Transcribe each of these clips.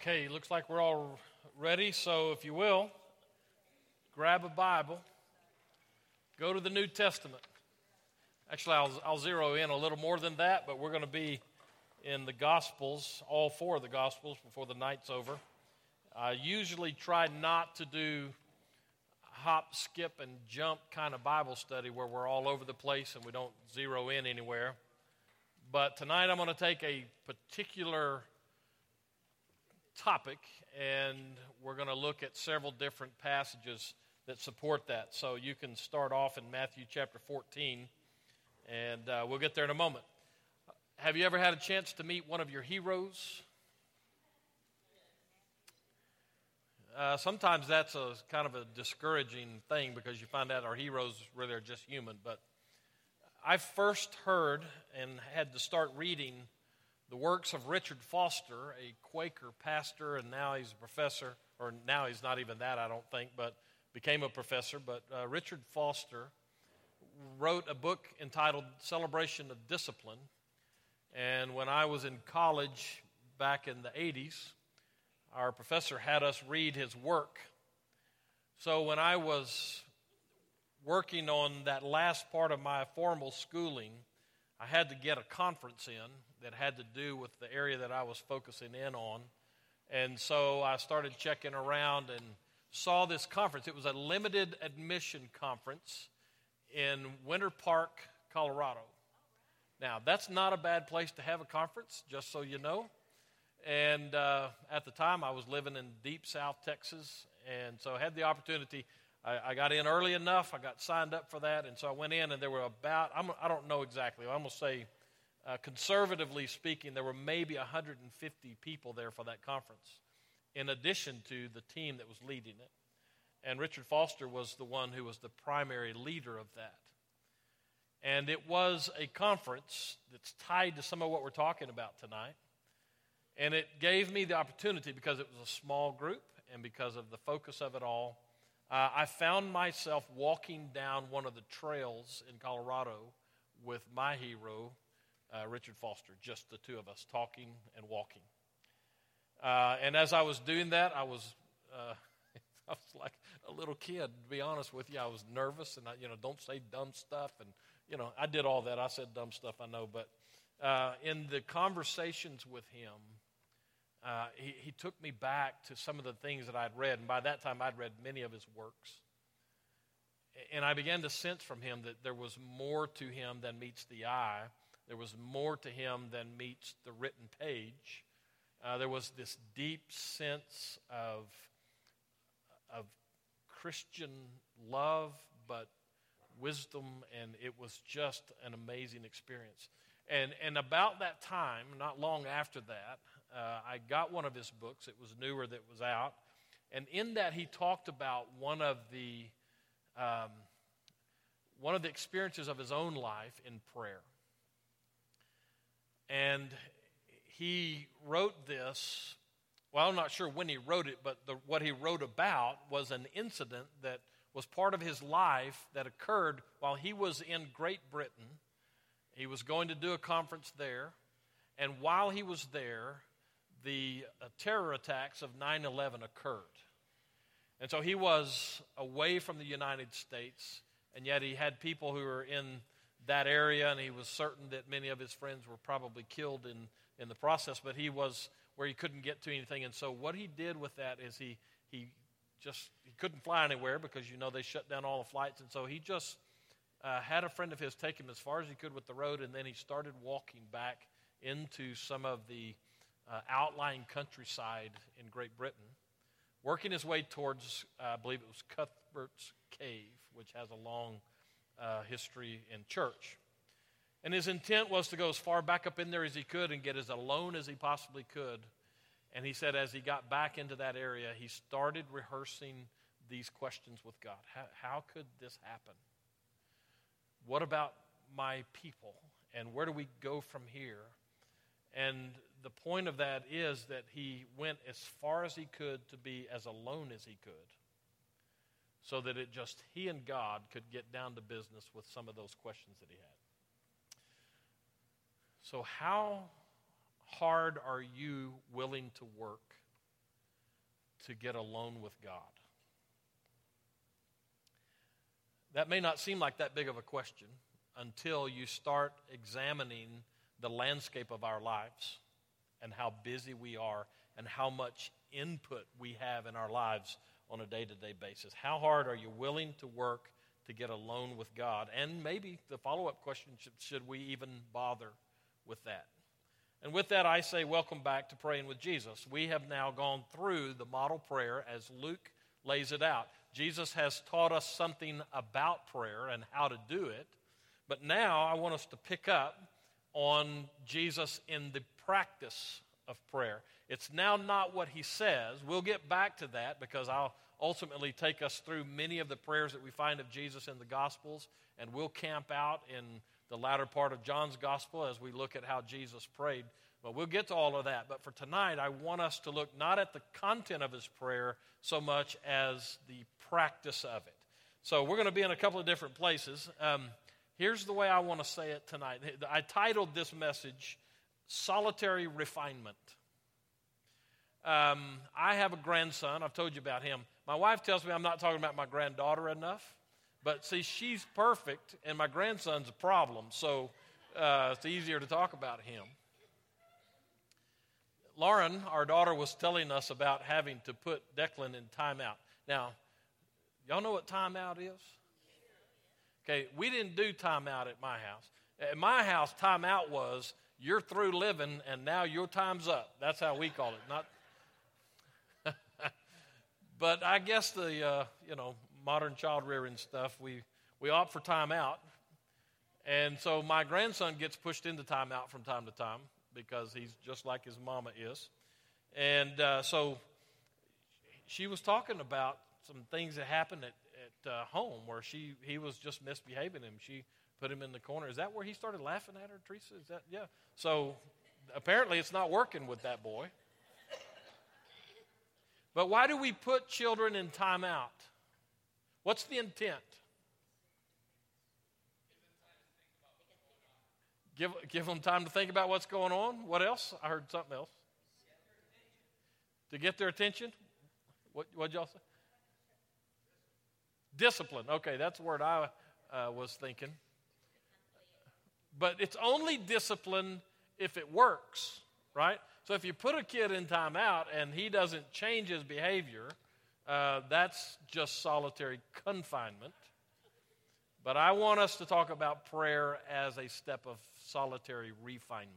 Okay, looks like we're all ready. So, if you will, grab a Bible, go to the New Testament. Actually, I'll, I'll zero in a little more than that, but we're going to be in the Gospels, all four of the Gospels, before the night's over. I usually try not to do hop, skip, and jump kind of Bible study where we're all over the place and we don't zero in anywhere. But tonight I'm going to take a particular topic, and we're going to look at several different passages that support that. So you can start off in Matthew chapter 14, and uh, we'll get there in a moment. Have you ever had a chance to meet one of your heroes? Uh, sometimes that's a kind of a discouraging thing because you find out our heroes really are just human. But I first heard and had to start reading the works of Richard Foster, a Quaker pastor, and now he's a professor, or now he's not even that, I don't think, but became a professor. But uh, Richard Foster wrote a book entitled Celebration of Discipline. And when I was in college back in the 80s, our professor had us read his work. So when I was working on that last part of my formal schooling, I had to get a conference in that had to do with the area that I was focusing in on. And so I started checking around and saw this conference. It was a limited admission conference in Winter Park, Colorado. Now, that's not a bad place to have a conference, just so you know. And uh, at the time, I was living in deep South Texas, and so I had the opportunity. I, I, got in early enough. I got signed up for that, and so I went in, and there were about, I'm, I do not know exactly, I'm going to say uh, conservatively speaking, there were maybe 150 people there for that conference, in addition to the team that was leading it. And Richard Foster was the one who was the primary leader of that. And it was a conference that's tied to some of what we're talking about tonight. And it gave me the opportunity, because it was a small group and because of the focus of it all, uh, I found myself walking down one of the trails in Colorado with my hero, uh, Richard Foster, just the two of us talking and walking. Uh, and as I was doing that, I was, uh, I was like a little kid. To be honest with you, I was nervous, and I, you know, don't say dumb stuff. And you know, I did all that. I said dumb stuff, I know. But uh, in the conversations with him, uh, he, he took me back to some of the things that I'd read, and by that time, I'd read many of his works. And I began to sense from him that there was more to him than meets the eye there was more to him than meets the written page. Uh, there was this deep sense of, of Christian love, but wisdom, and it was just an amazing experience. And, and about that time, not long after that, uh, I got one of his books. It was newer that was out. And in that, he talked about one of the, um, one of the experiences of his own life in prayer. And he wrote this. Well, I'm not sure when he wrote it, but the, what he wrote about was an incident that was part of his life that occurred while he was in Great Britain. He was going to do a conference there. And while he was there, the uh, terror attacks of 9 11 occurred. And so he was away from the United States, and yet he had people who were in that area, and he was certain that many of his friends were probably killed in, in the process, but he was where he couldn't get to anything. And so what he did with that is he, he just he couldn't fly anywhere because, you know, they shut down all the flights. And so he just uh, had a friend of his take him as far as he could with the road, and then he started walking back into some of the uh, outlying countryside in Great Britain, working his way towards, uh, I believe it was Cuthbert's Cave, which has a long uh, history in church. And his intent was to go as far back up in there as he could and get as alone as he possibly could. And he said, as he got back into that area, he started rehearsing these questions with God How, how could this happen? What about my people? And where do we go from here? And the point of that is that he went as far as he could to be as alone as he could so that it just he and God could get down to business with some of those questions that he had. So, how hard are you willing to work to get alone with God? That may not seem like that big of a question until you start examining the landscape of our lives and how busy we are and how much input we have in our lives on a day to day basis. How hard are you willing to work to get alone with God? And maybe the follow up question should, should we even bother with that? And with that, I say, welcome back to Praying with Jesus. We have now gone through the model prayer as Luke lays it out. Jesus has taught us something about prayer and how to do it. But now I want us to pick up on Jesus in the practice of prayer. It's now not what he says. We'll get back to that because I'll ultimately take us through many of the prayers that we find of Jesus in the Gospels, and we'll camp out in the latter part of John's Gospel as we look at how Jesus prayed. But we'll get to all of that. But for tonight, I want us to look not at the content of his prayer so much as the practice of it. So we're going to be in a couple of different places. Um, here's the way I want to say it tonight. I titled this message Solitary Refinement. Um, I have a grandson. I've told you about him. My wife tells me I'm not talking about my granddaughter enough. But see, she's perfect, and my grandson's a problem. So uh, it's easier to talk about him. Lauren, our daughter, was telling us about having to put Declan in timeout. Now, y'all know what timeout is? Okay, we didn't do timeout at my house. At my house, timeout was you're through living and now your time's up. That's how we call it. Not, but I guess the uh, you know modern child rearing stuff, we we opt for timeout, and so my grandson gets pushed into timeout from time to time because he's just like his mama is. And uh, so she was talking about some things that happened at, at uh, home where she he was just misbehaving him. She put him in the corner. Is that where he started laughing at her, Teresa? Is that yeah? So apparently it's not working with that boy. But why do we put children in timeout? What's the intent? Give, give them time to think about what's going on. What else? I heard something else. To get their attention? What did y'all say? Discipline. Okay, that's the word I uh, was thinking. But it's only discipline if it works, right? So if you put a kid in timeout and he doesn't change his behavior, uh, that's just solitary confinement. But I want us to talk about prayer as a step of solitary refinement.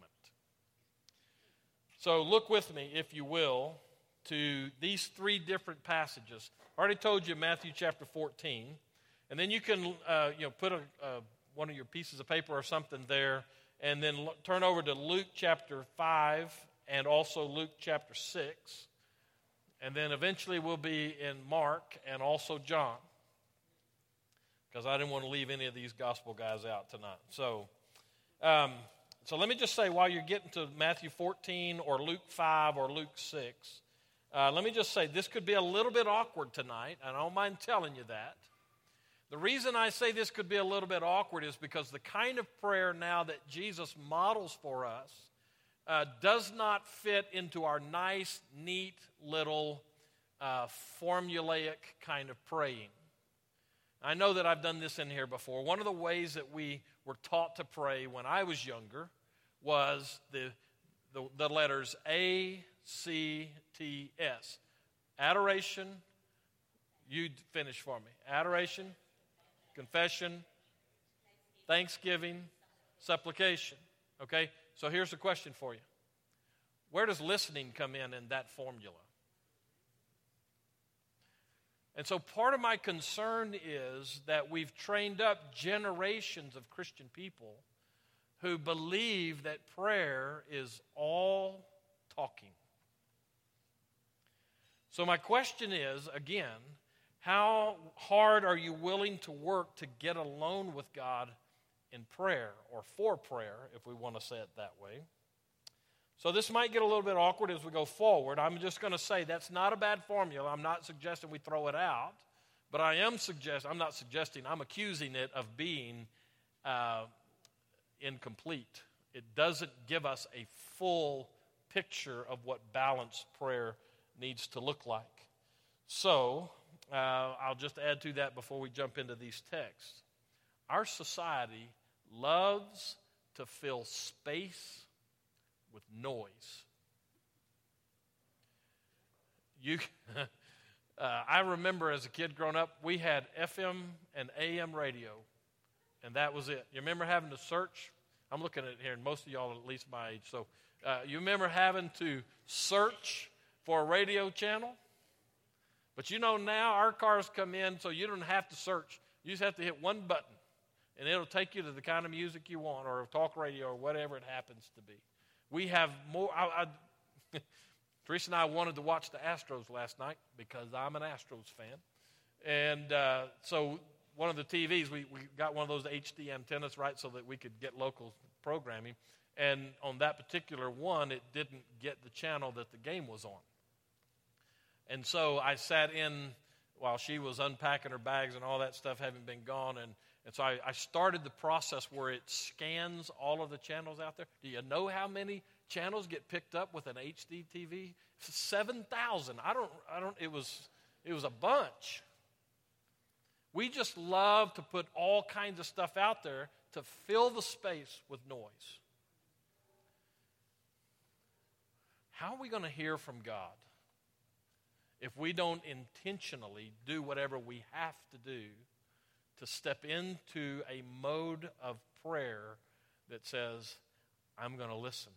So look with me, if you will, to these three different passages. I already told you Matthew chapter 14. And then you can uh, you know, put a, uh, one of your pieces of paper or something there, and then l- turn over to Luke chapter 5 and also Luke chapter 6. And then eventually we'll be in Mark and also John because I didn't want to leave any of these gospel guys out tonight. So, um, so let me just say while you're getting to Matthew 14 or Luke 5 or Luke 6, uh, let me just say this could be a little bit awkward tonight, and I don't mind telling you that. The reason I say this could be a little bit awkward is because the kind of prayer now that Jesus models for us uh, does not fit into our nice, neat little uh, formulaic kind of praying. I know that I've done this in here before. One of the ways that we were taught to pray when I was younger was the, the, the letters A, C, T, S. Adoration, you finish for me. Adoration, confession, thanksgiving, supplication. Okay? So here's the question for you Where does listening come in in that formula? And so part of my concern is that we've trained up generations of Christian people who believe that prayer is all talking. So, my question is again, how hard are you willing to work to get alone with God in prayer or for prayer, if we want to say it that way? So this might get a little bit awkward as we go forward. I'm just going to say that's not a bad formula. I'm not suggesting we throw it out, but I am suggest I'm not suggesting I'm accusing it of being uh, incomplete. It doesn't give us a full picture of what balanced prayer needs to look like. So, uh, I'll just add to that before we jump into these texts. Our society loves to fill space with noise. You, uh, I remember as a kid growing up, we had FM and AM radio, and that was it. You remember having to search? I'm looking at it here, and most of y'all are at least my age. So, uh, you remember having to search for a radio channel? But you know now our cars come in, so you don't have to search. You just have to hit one button, and it'll take you to the kind of music you want, or talk radio, or whatever it happens to be. We have more. I, I, Teresa and I wanted to watch the Astros last night because I'm an Astros fan, and uh, so one of the TVs we, we got one of those HD antennas right so that we could get local programming, and on that particular one, it didn't get the channel that the game was on. And so I sat in while she was unpacking her bags and all that stuff having been gone. And, and so I, I started the process where it scans all of the channels out there. Do you know how many channels get picked up with an HD TV? 7,000. I don't, I don't, it was, it was a bunch. We just love to put all kinds of stuff out there to fill the space with noise. How are we going to hear from God? if we don't intentionally do whatever we have to do to step into a mode of prayer that says, I'm going to listen.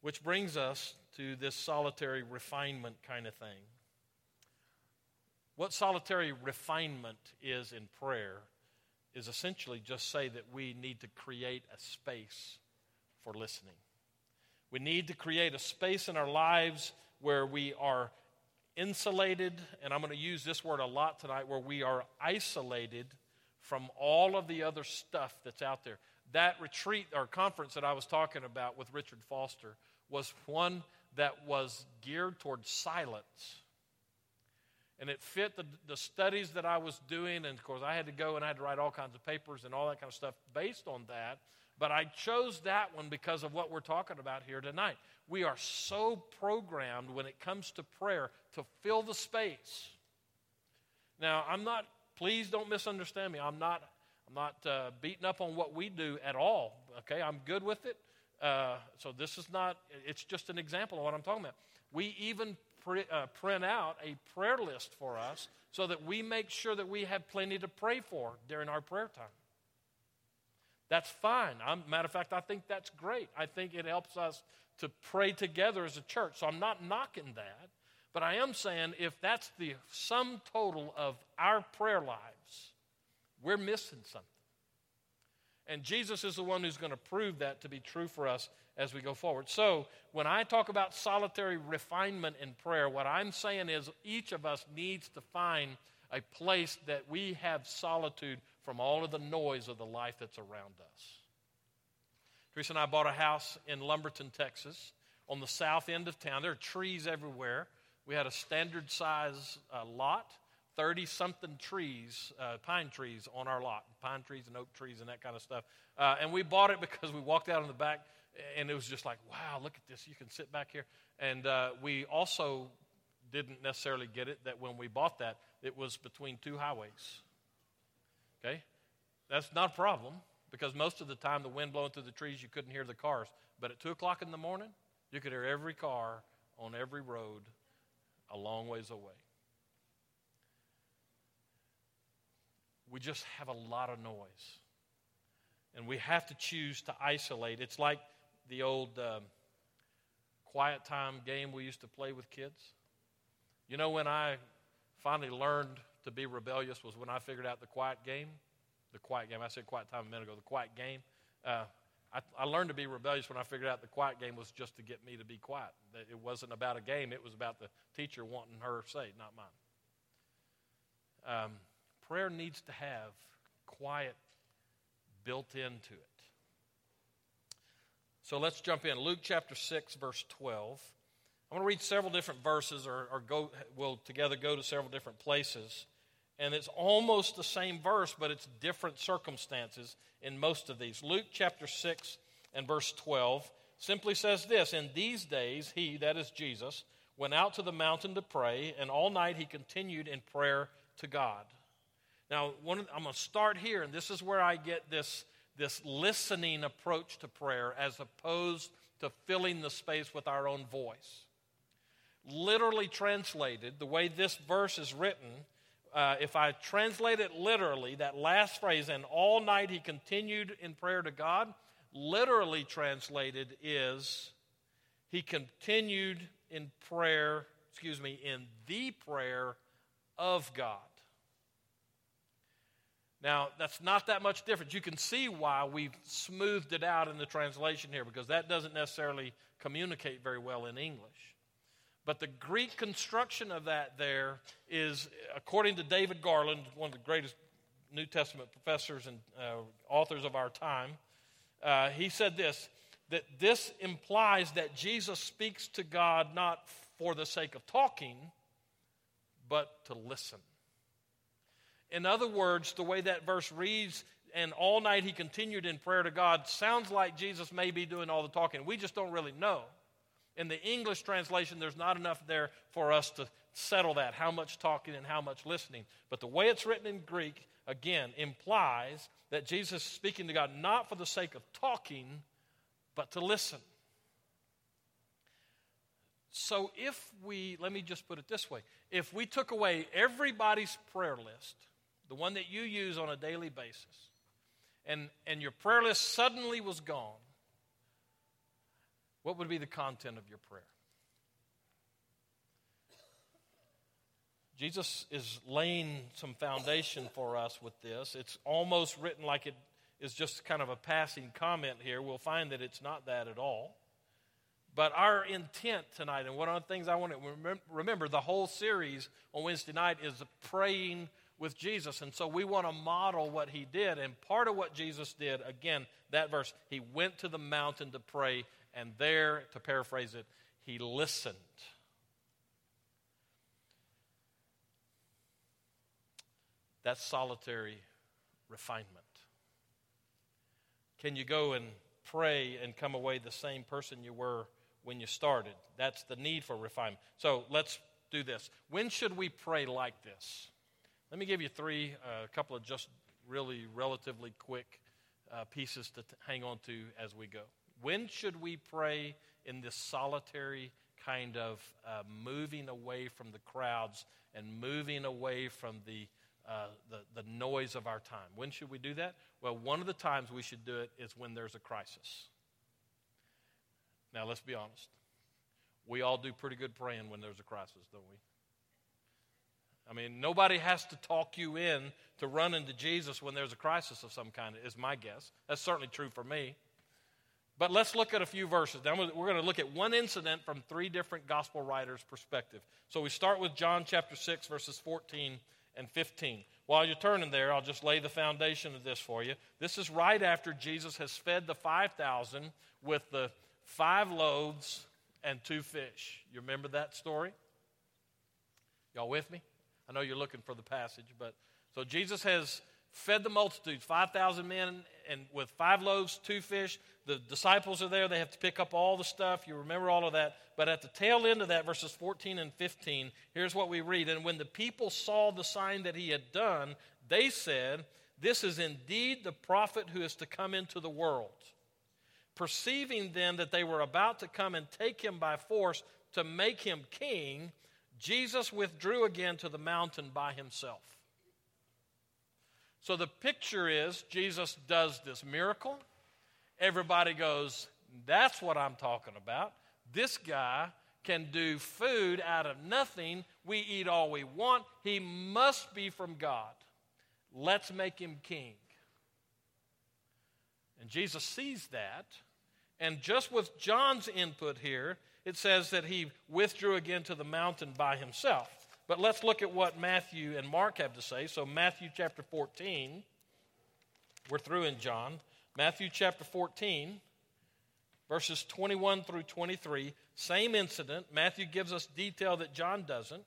Which brings us to this solitary refinement kind of thing. What solitary refinement is in prayer is essentially just say that we need to create a space for listening. We need to create a space in our lives where we are insulated, and I'm going to use this word a lot tonight, where we are isolated from all of the other stuff that's out there. That retreat or conference that I was talking about with Richard Foster was one that was geared towards silence. And it fit the, the studies that I was doing, and of course, I had to go and I had to write all kinds of papers and all that kind of stuff based on that. But I chose that one because of what we're talking about here tonight. We are so programmed when it comes to prayer to fill the space. Now, I'm not, please don't misunderstand me. I'm not, I'm not uh, beating up on what we do at all. Okay, I'm good with it. Uh, so this is not, it's just an example of what I'm talking about. We even uh, print out a prayer list for us so that we make sure that we have plenty to pray for during our prayer time. That's fine. I'm, matter of fact, I think that's great. I think it helps us to pray together as a church. So I'm not knocking that. But I am saying if that's the sum total of our prayer lives, we're missing something. And Jesus is the one who's going to prove that to be true for us as we go forward. So, when I talk about solitary refinement in prayer, what I'm saying is each of us needs to find a place that we have solitude from all of the noise of the life that's around us. Teresa and I bought a house in Lumberton, Texas, on the south end of town. There are trees everywhere. We had a standard size uh, lot, 30 something trees, uh, pine trees on our lot, pine trees and oak trees and that kind of stuff. Uh, and we bought it because we walked out in the back and it was just like, wow, look at this. You can sit back here. And uh, we also didn't necessarily get it that when we bought that, it was between two highways. Okay? That's not a problem because most of the time the wind blowing through the trees, you couldn't hear the cars. But at 2 o'clock in the morning, you could hear every car on every road a long ways away. We just have a lot of noise. And we have to choose to isolate. It's like the old um, quiet time game we used to play with kids. You know, when I finally learned to be rebellious was when I figured out the quiet game. The quiet game. I said quiet time a minute ago. The quiet game. Uh, I, I, learned to be rebellious when I figured out the quiet game was just to get me to be quiet. That it wasn't about a game. It was about the teacher wanting her say, not mine. Um, prayer needs to have quiet built into it. So let's jump in. Luke chapter 6, verse 12. I'm going to read several different verses, or, or go, we'll together go to several different places. And it's almost the same verse, but it's different circumstances in most of these. Luke chapter 6 and verse 12 simply says this In these days, he, that is Jesus, went out to the mountain to pray, and all night he continued in prayer to God. Now, one, I'm going to start here, and this is where I get this, this listening approach to prayer as opposed to filling the space with our own voice. Literally translated, the way this verse is written, uh, if I translate it literally, that last phrase, and all night he continued in prayer to God, literally translated is he continued in prayer, excuse me, in the prayer of God. Now, that's not that much different. You can see why we've smoothed it out in the translation here because that doesn't necessarily communicate very well in English. But the Greek construction of that there is, according to David Garland, one of the greatest New Testament professors and uh, authors of our time, uh, he said this that this implies that Jesus speaks to God not for the sake of talking, but to listen. In other words, the way that verse reads, and all night he continued in prayer to God, sounds like Jesus may be doing all the talking. We just don't really know. In the English translation, there's not enough there for us to settle that how much talking and how much listening. But the way it's written in Greek, again, implies that Jesus is speaking to God not for the sake of talking, but to listen. So if we, let me just put it this way if we took away everybody's prayer list, the one that you use on a daily basis, and, and your prayer list suddenly was gone, what would be the content of your prayer? Jesus is laying some foundation for us with this. It's almost written like it is just kind of a passing comment here. We'll find that it's not that at all. But our intent tonight, and one of the things I want to remember, the whole series on Wednesday night is praying with Jesus. And so we want to model what he did. And part of what Jesus did, again, that verse, he went to the mountain to pray, and there, to paraphrase it, he listened. That's solitary refinement. Can you go and pray and come away the same person you were when you started? That's the need for refinement. So let's do this. When should we pray like this? Let me give you three, a uh, couple of just really relatively quick uh, pieces to t- hang on to as we go. When should we pray in this solitary kind of uh, moving away from the crowds and moving away from the uh, the, the noise of our time. When should we do that? Well, one of the times we should do it is when there's a crisis. Now, let's be honest. We all do pretty good praying when there's a crisis, don't we? I mean, nobody has to talk you in to run into Jesus when there's a crisis of some kind, is my guess. That's certainly true for me. But let's look at a few verses. Now, we're going to look at one incident from three different gospel writers' perspective. So we start with John chapter 6, verses 14 and 15. While you're turning there, I'll just lay the foundation of this for you. This is right after Jesus has fed the 5,000 with the five loaves and two fish. You remember that story? Y'all with me? I know you're looking for the passage, but so Jesus has fed the multitudes, 5,000 men, and with five loaves, two fish. The disciples are there. They have to pick up all the stuff. You remember all of that. But at the tail end of that, verses 14 and 15, here's what we read. And when the people saw the sign that he had done, they said, This is indeed the prophet who is to come into the world. Perceiving then that they were about to come and take him by force to make him king, Jesus withdrew again to the mountain by himself. So the picture is Jesus does this miracle. Everybody goes, That's what I'm talking about. This guy can do food out of nothing. We eat all we want. He must be from God. Let's make him king. And Jesus sees that. And just with John's input here, it says that he withdrew again to the mountain by himself. But let's look at what Matthew and Mark have to say. So, Matthew chapter 14, we're through in John. Matthew chapter 14, verses 21 through 23, same incident. Matthew gives us detail that John doesn't.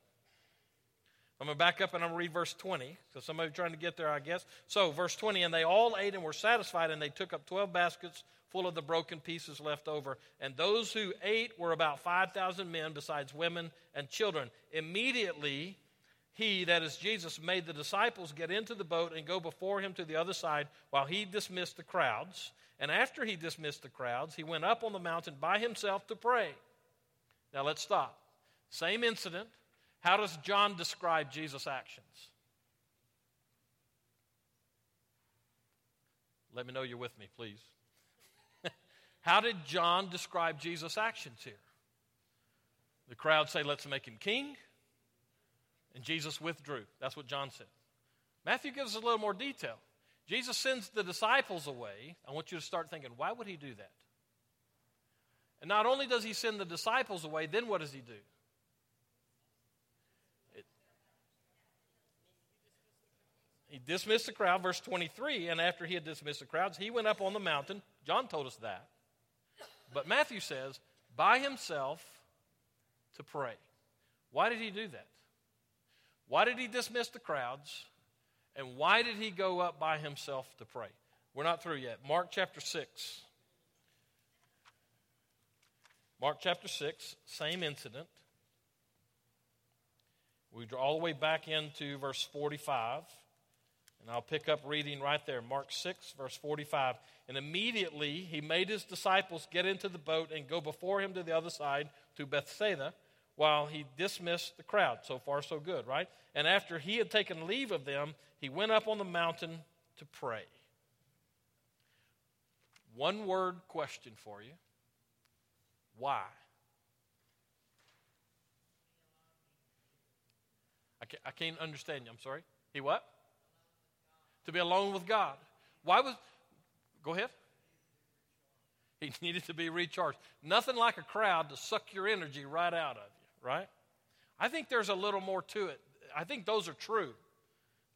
I'm going to back up and I'm going to read verse 20. So somebody trying to get there, I guess. So, verse 20, and they all ate and were satisfied, and they took up 12 baskets full of the broken pieces left over. And those who ate were about 5,000 men, besides women and children. Immediately, he, that is Jesus, made the disciples get into the boat and go before him to the other side while he dismissed the crowds. And after he dismissed the crowds, he went up on the mountain by himself to pray. Now let's stop. Same incident. How does John describe Jesus' actions? Let me know you're with me, please. How did John describe Jesus' actions here? The crowd say, Let's make him king. And Jesus withdrew. That's what John said. Matthew gives us a little more detail. Jesus sends the disciples away. I want you to start thinking, why would he do that? And not only does he send the disciples away, then what does he do? He dismissed the crowd, verse 23, and after he had dismissed the crowds, he went up on the mountain. John told us that. But Matthew says, by himself to pray. Why did he do that? Why did he dismiss the crowds? And why did he go up by himself to pray? We're not through yet. Mark chapter 6. Mark chapter 6, same incident. We draw all the way back into verse 45. And I'll pick up reading right there. Mark 6, verse 45. And immediately he made his disciples get into the boat and go before him to the other side to Bethsaida while he dismissed the crowd. So far, so good, right? And after he had taken leave of them, he went up on the mountain to pray. One word question for you why? I can't, I can't understand you. I'm sorry. He what? To be alone with God. Why was. Go ahead. He needed to be recharged. Nothing like a crowd to suck your energy right out of you, right? I think there's a little more to it. I think those are true.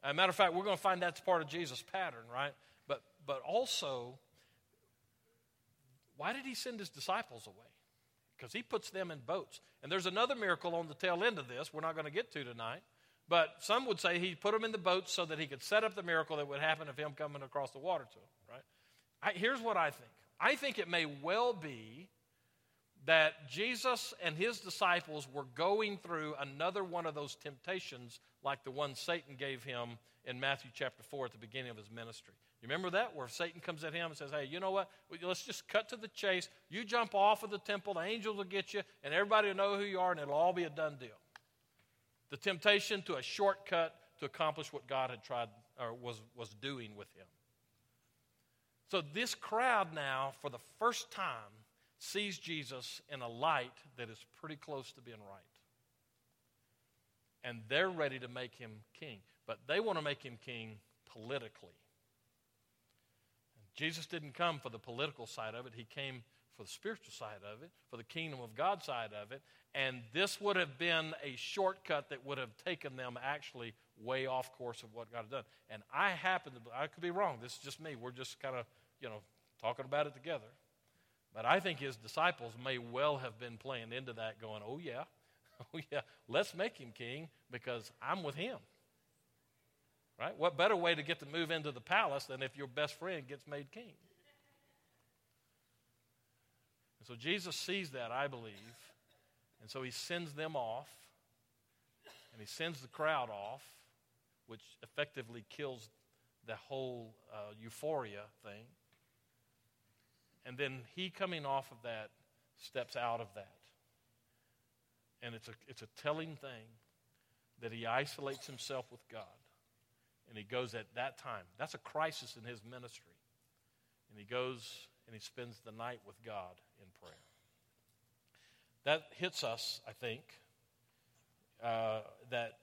As a matter of fact, we're going to find that's part of Jesus' pattern, right? But, but also, why did he send his disciples away? Because he puts them in boats. And there's another miracle on the tail end of this we're not going to get to tonight. But some would say he put them in the boat so that he could set up the miracle that would happen of him coming across the water to them, right? I, here's what I think I think it may well be that Jesus and his disciples were going through another one of those temptations like the one Satan gave him in Matthew chapter 4 at the beginning of his ministry. You remember that? Where Satan comes at him and says, Hey, you know what? Let's just cut to the chase. You jump off of the temple, the angels will get you, and everybody will know who you are, and it'll all be a done deal. The temptation to a shortcut to accomplish what God had tried or was, was doing with him. So this crowd now, for the first time, sees Jesus in a light that is pretty close to being right. And they're ready to make him king. But they want to make him king politically. Jesus didn't come for the political side of it, he came for the spiritual side of it, for the kingdom of God side of it. And this would have been a shortcut that would have taken them actually way off course of what God had done. And I happen to, I could be wrong. This is just me. We're just kind of, you know, talking about it together. But I think his disciples may well have been playing into that, going, oh, yeah, oh, yeah, let's make him king because I'm with him. Right? What better way to get to move into the palace than if your best friend gets made king? And so Jesus sees that, I believe. And so he sends them off, and he sends the crowd off, which effectively kills the whole uh, euphoria thing. And then he coming off of that steps out of that. And it's a, it's a telling thing that he isolates himself with God. And he goes at that time. That's a crisis in his ministry. And he goes and he spends the night with God in prayer. That hits us, I think, uh, that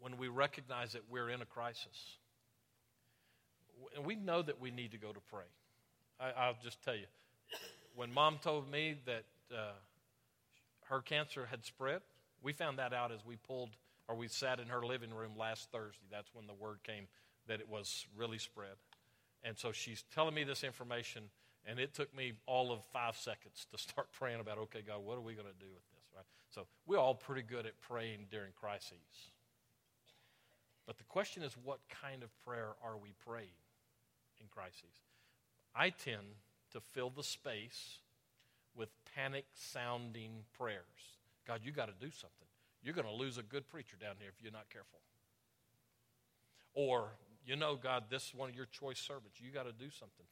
when we recognize that we're in a crisis, and we know that we need to go to pray. I, will just tell you, when mom told me that uh, her cancer had spread, we found that out as we pulled or we sat in her living room last Thursday. That's when the word came that it was really spread. And so she's telling me this information, and it took me all of five seconds to start praying about, okay, God, what are we going to do with this, right? So we're all pretty good at praying during crises. But the question is, what kind of prayer are we praying in crises? I tend to fill the space with panic sounding prayers. God, you got to do something. You're going to lose a good preacher down here if you're not careful. Or, you know, God, this is one of your choice servants. You got to do something.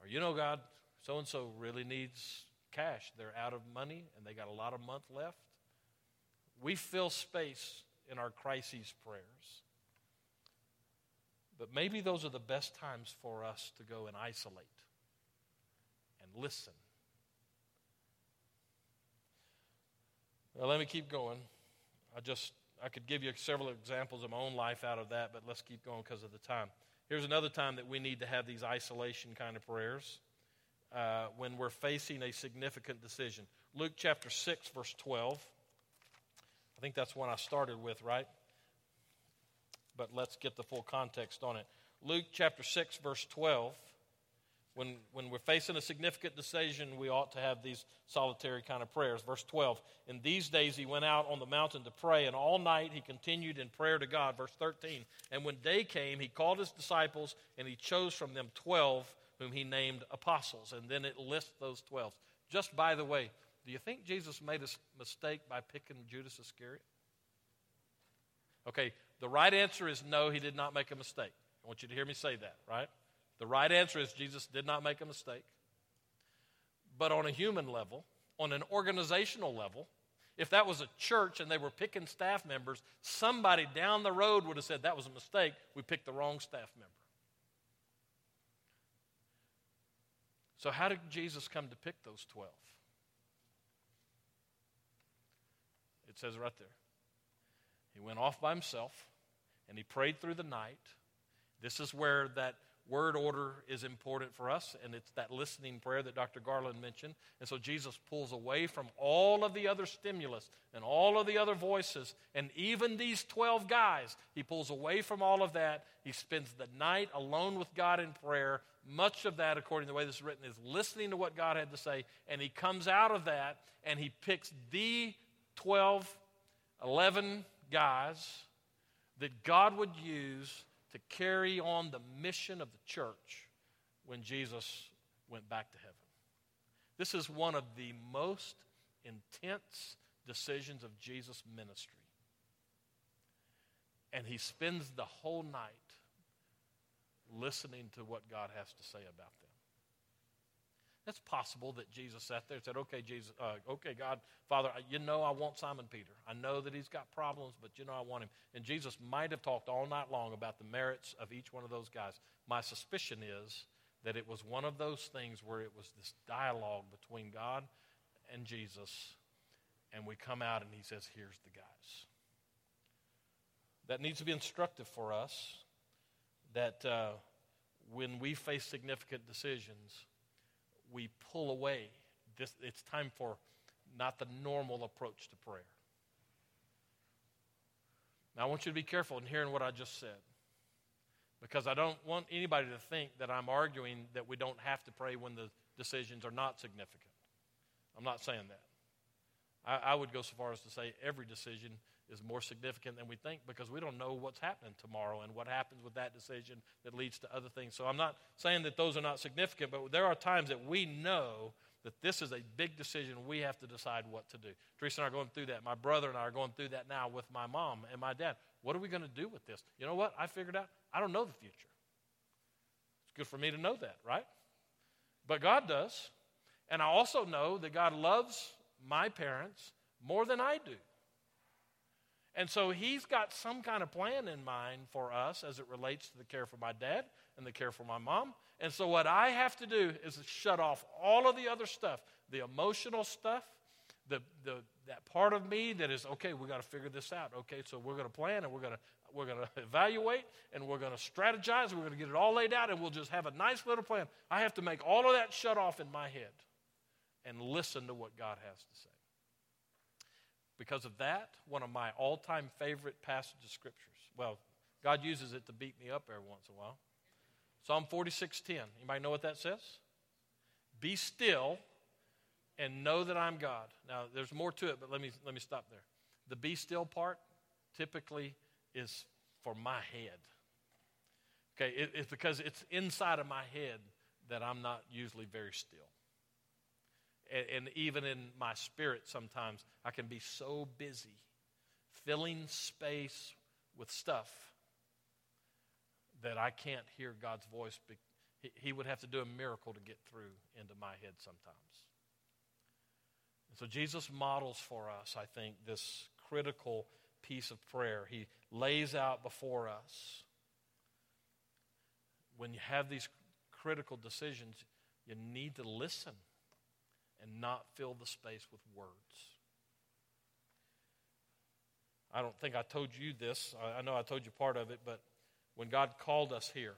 Or, you know, God, so and so really needs cash. They're out of money and they got a lot of month left. We fill space in our crises prayers. But maybe those are the best times for us to go and isolate and listen. Let me keep going. I just I could give you several examples of my own life out of that, but let's keep going because of the time. Here's another time that we need to have these isolation kind of prayers uh, when we're facing a significant decision. Luke chapter 6, verse 12. I think that's one I started with, right? But let's get the full context on it. Luke chapter 6, verse 12. When, when we're facing a significant decision, we ought to have these solitary kind of prayers. Verse 12 In these days he went out on the mountain to pray, and all night he continued in prayer to God. Verse 13 And when day came, he called his disciples, and he chose from them 12 whom he named apostles. And then it lists those 12. Just by the way, do you think Jesus made a mistake by picking Judas Iscariot? Okay, the right answer is no, he did not make a mistake. I want you to hear me say that, right? The right answer is Jesus did not make a mistake. But on a human level, on an organizational level, if that was a church and they were picking staff members, somebody down the road would have said that was a mistake. We picked the wrong staff member. So, how did Jesus come to pick those 12? It says right there. He went off by himself and he prayed through the night. This is where that word order is important for us, and it's that listening prayer that Dr. Garland mentioned. And so Jesus pulls away from all of the other stimulus and all of the other voices, and even these 12 guys. He pulls away from all of that. He spends the night alone with God in prayer. Much of that, according to the way this is written, is listening to what God had to say, and he comes out of that and he picks the 12, 11 guys that God would use to carry on the mission of the church when Jesus went back to heaven. This is one of the most intense decisions of Jesus' ministry. And he spends the whole night listening to what God has to say about them. It's possible that Jesus sat there and said, Okay, Jesus, uh, okay, God, Father, you know I want Simon Peter. I know that he's got problems, but you know I want him. And Jesus might have talked all night long about the merits of each one of those guys. My suspicion is that it was one of those things where it was this dialogue between God and Jesus, and we come out and he says, Here's the guys. That needs to be instructive for us that uh, when we face significant decisions, we pull away. This, it's time for not the normal approach to prayer. Now, I want you to be careful in hearing what I just said because I don't want anybody to think that I'm arguing that we don't have to pray when the decisions are not significant. I'm not saying that. I, I would go so far as to say every decision is more significant than we think because we don't know what's happening tomorrow and what happens with that decision that leads to other things. So I'm not saying that those are not significant, but there are times that we know that this is a big decision. We have to decide what to do. Teresa and I are going through that. My brother and I are going through that now with my mom and my dad. What are we going to do with this? You know what? I figured out I don't know the future. It's good for me to know that, right? But God does. And I also know that God loves my parents more than I do. And so he's got some kind of plan in mind for us as it relates to the care for my dad and the care for my mom. And so what I have to do is shut off all of the other stuff, the emotional stuff, the, the, that part of me that is, okay, we got to figure this out. Okay, so we're going to plan and we're going to we're going to evaluate and we're going to strategize. We're going to get it all laid out and we'll just have a nice little plan. I have to make all of that shut off in my head and listen to what God has to say. Because of that, one of my all time favorite passages of scriptures. Well, God uses it to beat me up every once in a while. Psalm 46:10. Anybody know what that says? Be still and know that I'm God. Now, there's more to it, but let me let me stop there. The be still part typically is for my head. Okay, it, it's because it's inside of my head that I'm not usually very still. And, and even in my spirit, sometimes I can be so busy filling space with stuff that I can't hear God's voice. He, he would have to do a miracle to get through into my head sometimes. And so Jesus models for us, I think, this critical piece of prayer. He lays out before us when you have these critical decisions, you need to listen and not fill the space with words. I don't think I told you this. I know I told you part of it, but when God called us here,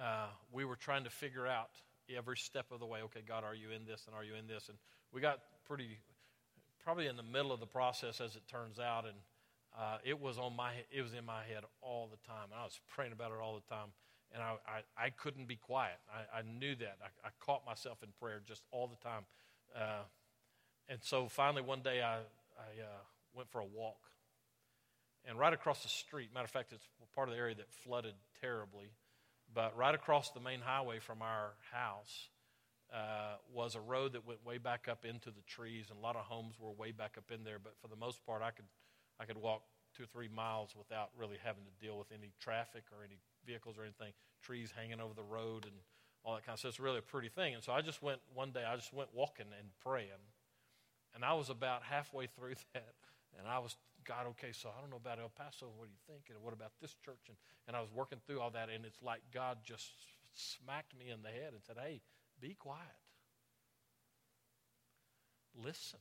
uh, we were trying to figure out every step of the way. Okay, God, are you in this and are you in this? And we got pretty, probably in the middle of the process, as it turns out, and uh, it was on my, it was in my head all the time. and I was praying about it all the time, and I, I, I couldn't be quiet. I, I knew that. I, I, caught myself in prayer just all the time. Uh, and so finally, one day, I, I uh, went for a walk. And right across the street, matter of fact, it's part of the area that flooded terribly, but right across the main highway from our house uh, was a road that went way back up into the trees, and a lot of homes were way back up in there. But for the most part, I could, I could walk two or three miles without really having to deal with any traffic or any vehicles or anything, trees hanging over the road and all that kind of stuff. It's really a pretty thing. And so I just went one day, I just went walking and praying. And I was about halfway through that. And I was, God, okay, so I don't know about El Paso. What do you think? And what about this church? And, and I was working through all that. And it's like God just smacked me in the head and said, hey, be quiet. Listen.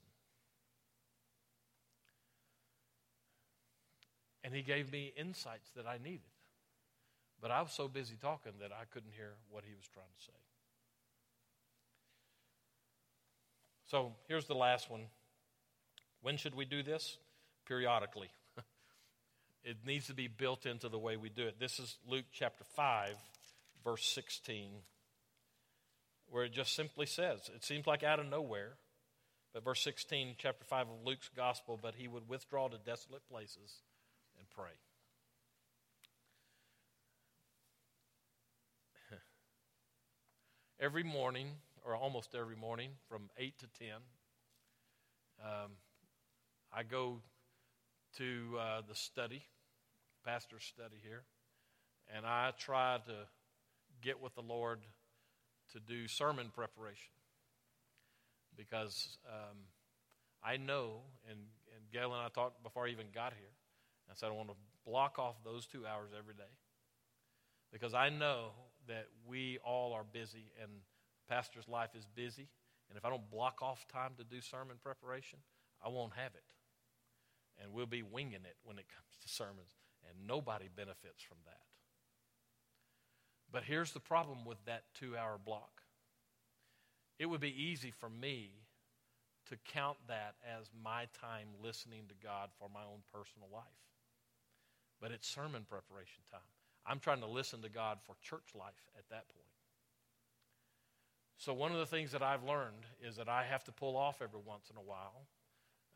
And he gave me insights that I needed. But I was so busy talking that I couldn't hear what he was trying to say. So here's the last one. When should we do this? Periodically. it needs to be built into the way we do it. This is Luke chapter 5, verse 16, where it just simply says, it seems like out of nowhere, but verse 16, chapter 5 of Luke's gospel, but he would withdraw to desolate places and pray. Every morning, or almost every morning, from 8 to 10. Um, I go to uh, the study, pastor's study here, and I try to get with the Lord to do sermon preparation. Because um, I know, and, and Gail and I talked before I even got here, I said I want to block off those two hours every day. Because I know that we all are busy and pastor's life is busy. And if I don't block off time to do sermon preparation, I won't have it. And we'll be winging it when it comes to sermons. And nobody benefits from that. But here's the problem with that two hour block it would be easy for me to count that as my time listening to God for my own personal life. But it's sermon preparation time. I'm trying to listen to God for church life at that point. So, one of the things that I've learned is that I have to pull off every once in a while.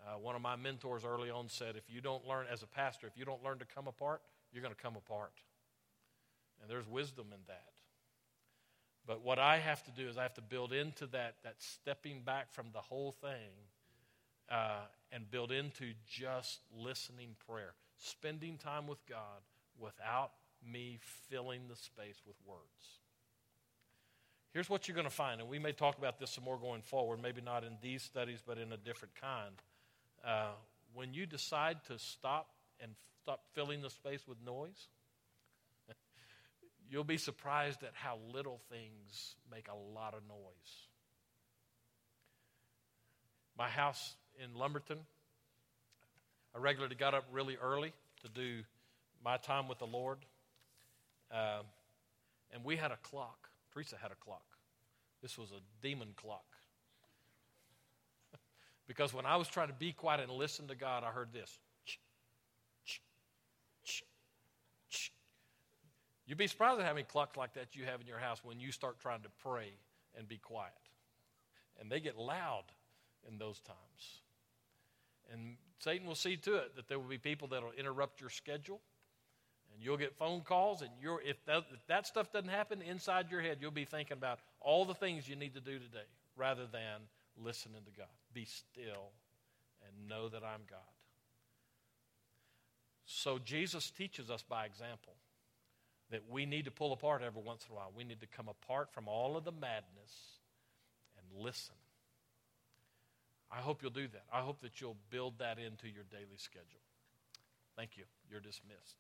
Uh, one of my mentors early on said, if you don't learn, as a pastor, if you don't learn to come apart, you're going to come apart. And there's wisdom in that. But what I have to do is I have to build into that, that stepping back from the whole thing uh, and build into just listening prayer, spending time with God without me filling the space with words. Here's what you're going to find, and we may talk about this some more going forward, maybe not in these studies, but in a different kind. Uh, when you decide to stop and stop filling the space with noise, you'll be surprised at how little things make a lot of noise. My house in Lumberton, I regularly got up really early to do my time with the Lord. Uh, and we had a clock. Teresa had a clock. This was a demon clock. because when I was trying to be quiet and listen to God, I heard this. You'd be surprised at how many clocks like that you have in your house when you start trying to pray and be quiet. And they get loud in those times. And Satan will see to it that there will be people that will interrupt your schedule. And you'll get phone calls, and you're, if, that, if that stuff doesn't happen inside your head, you'll be thinking about all the things you need to do today rather than listening to God. Be still and know that I'm God. So Jesus teaches us by example that we need to pull apart every once in a while. We need to come apart from all of the madness and listen. I hope you'll do that. I hope that you'll build that into your daily schedule. Thank you. You're dismissed.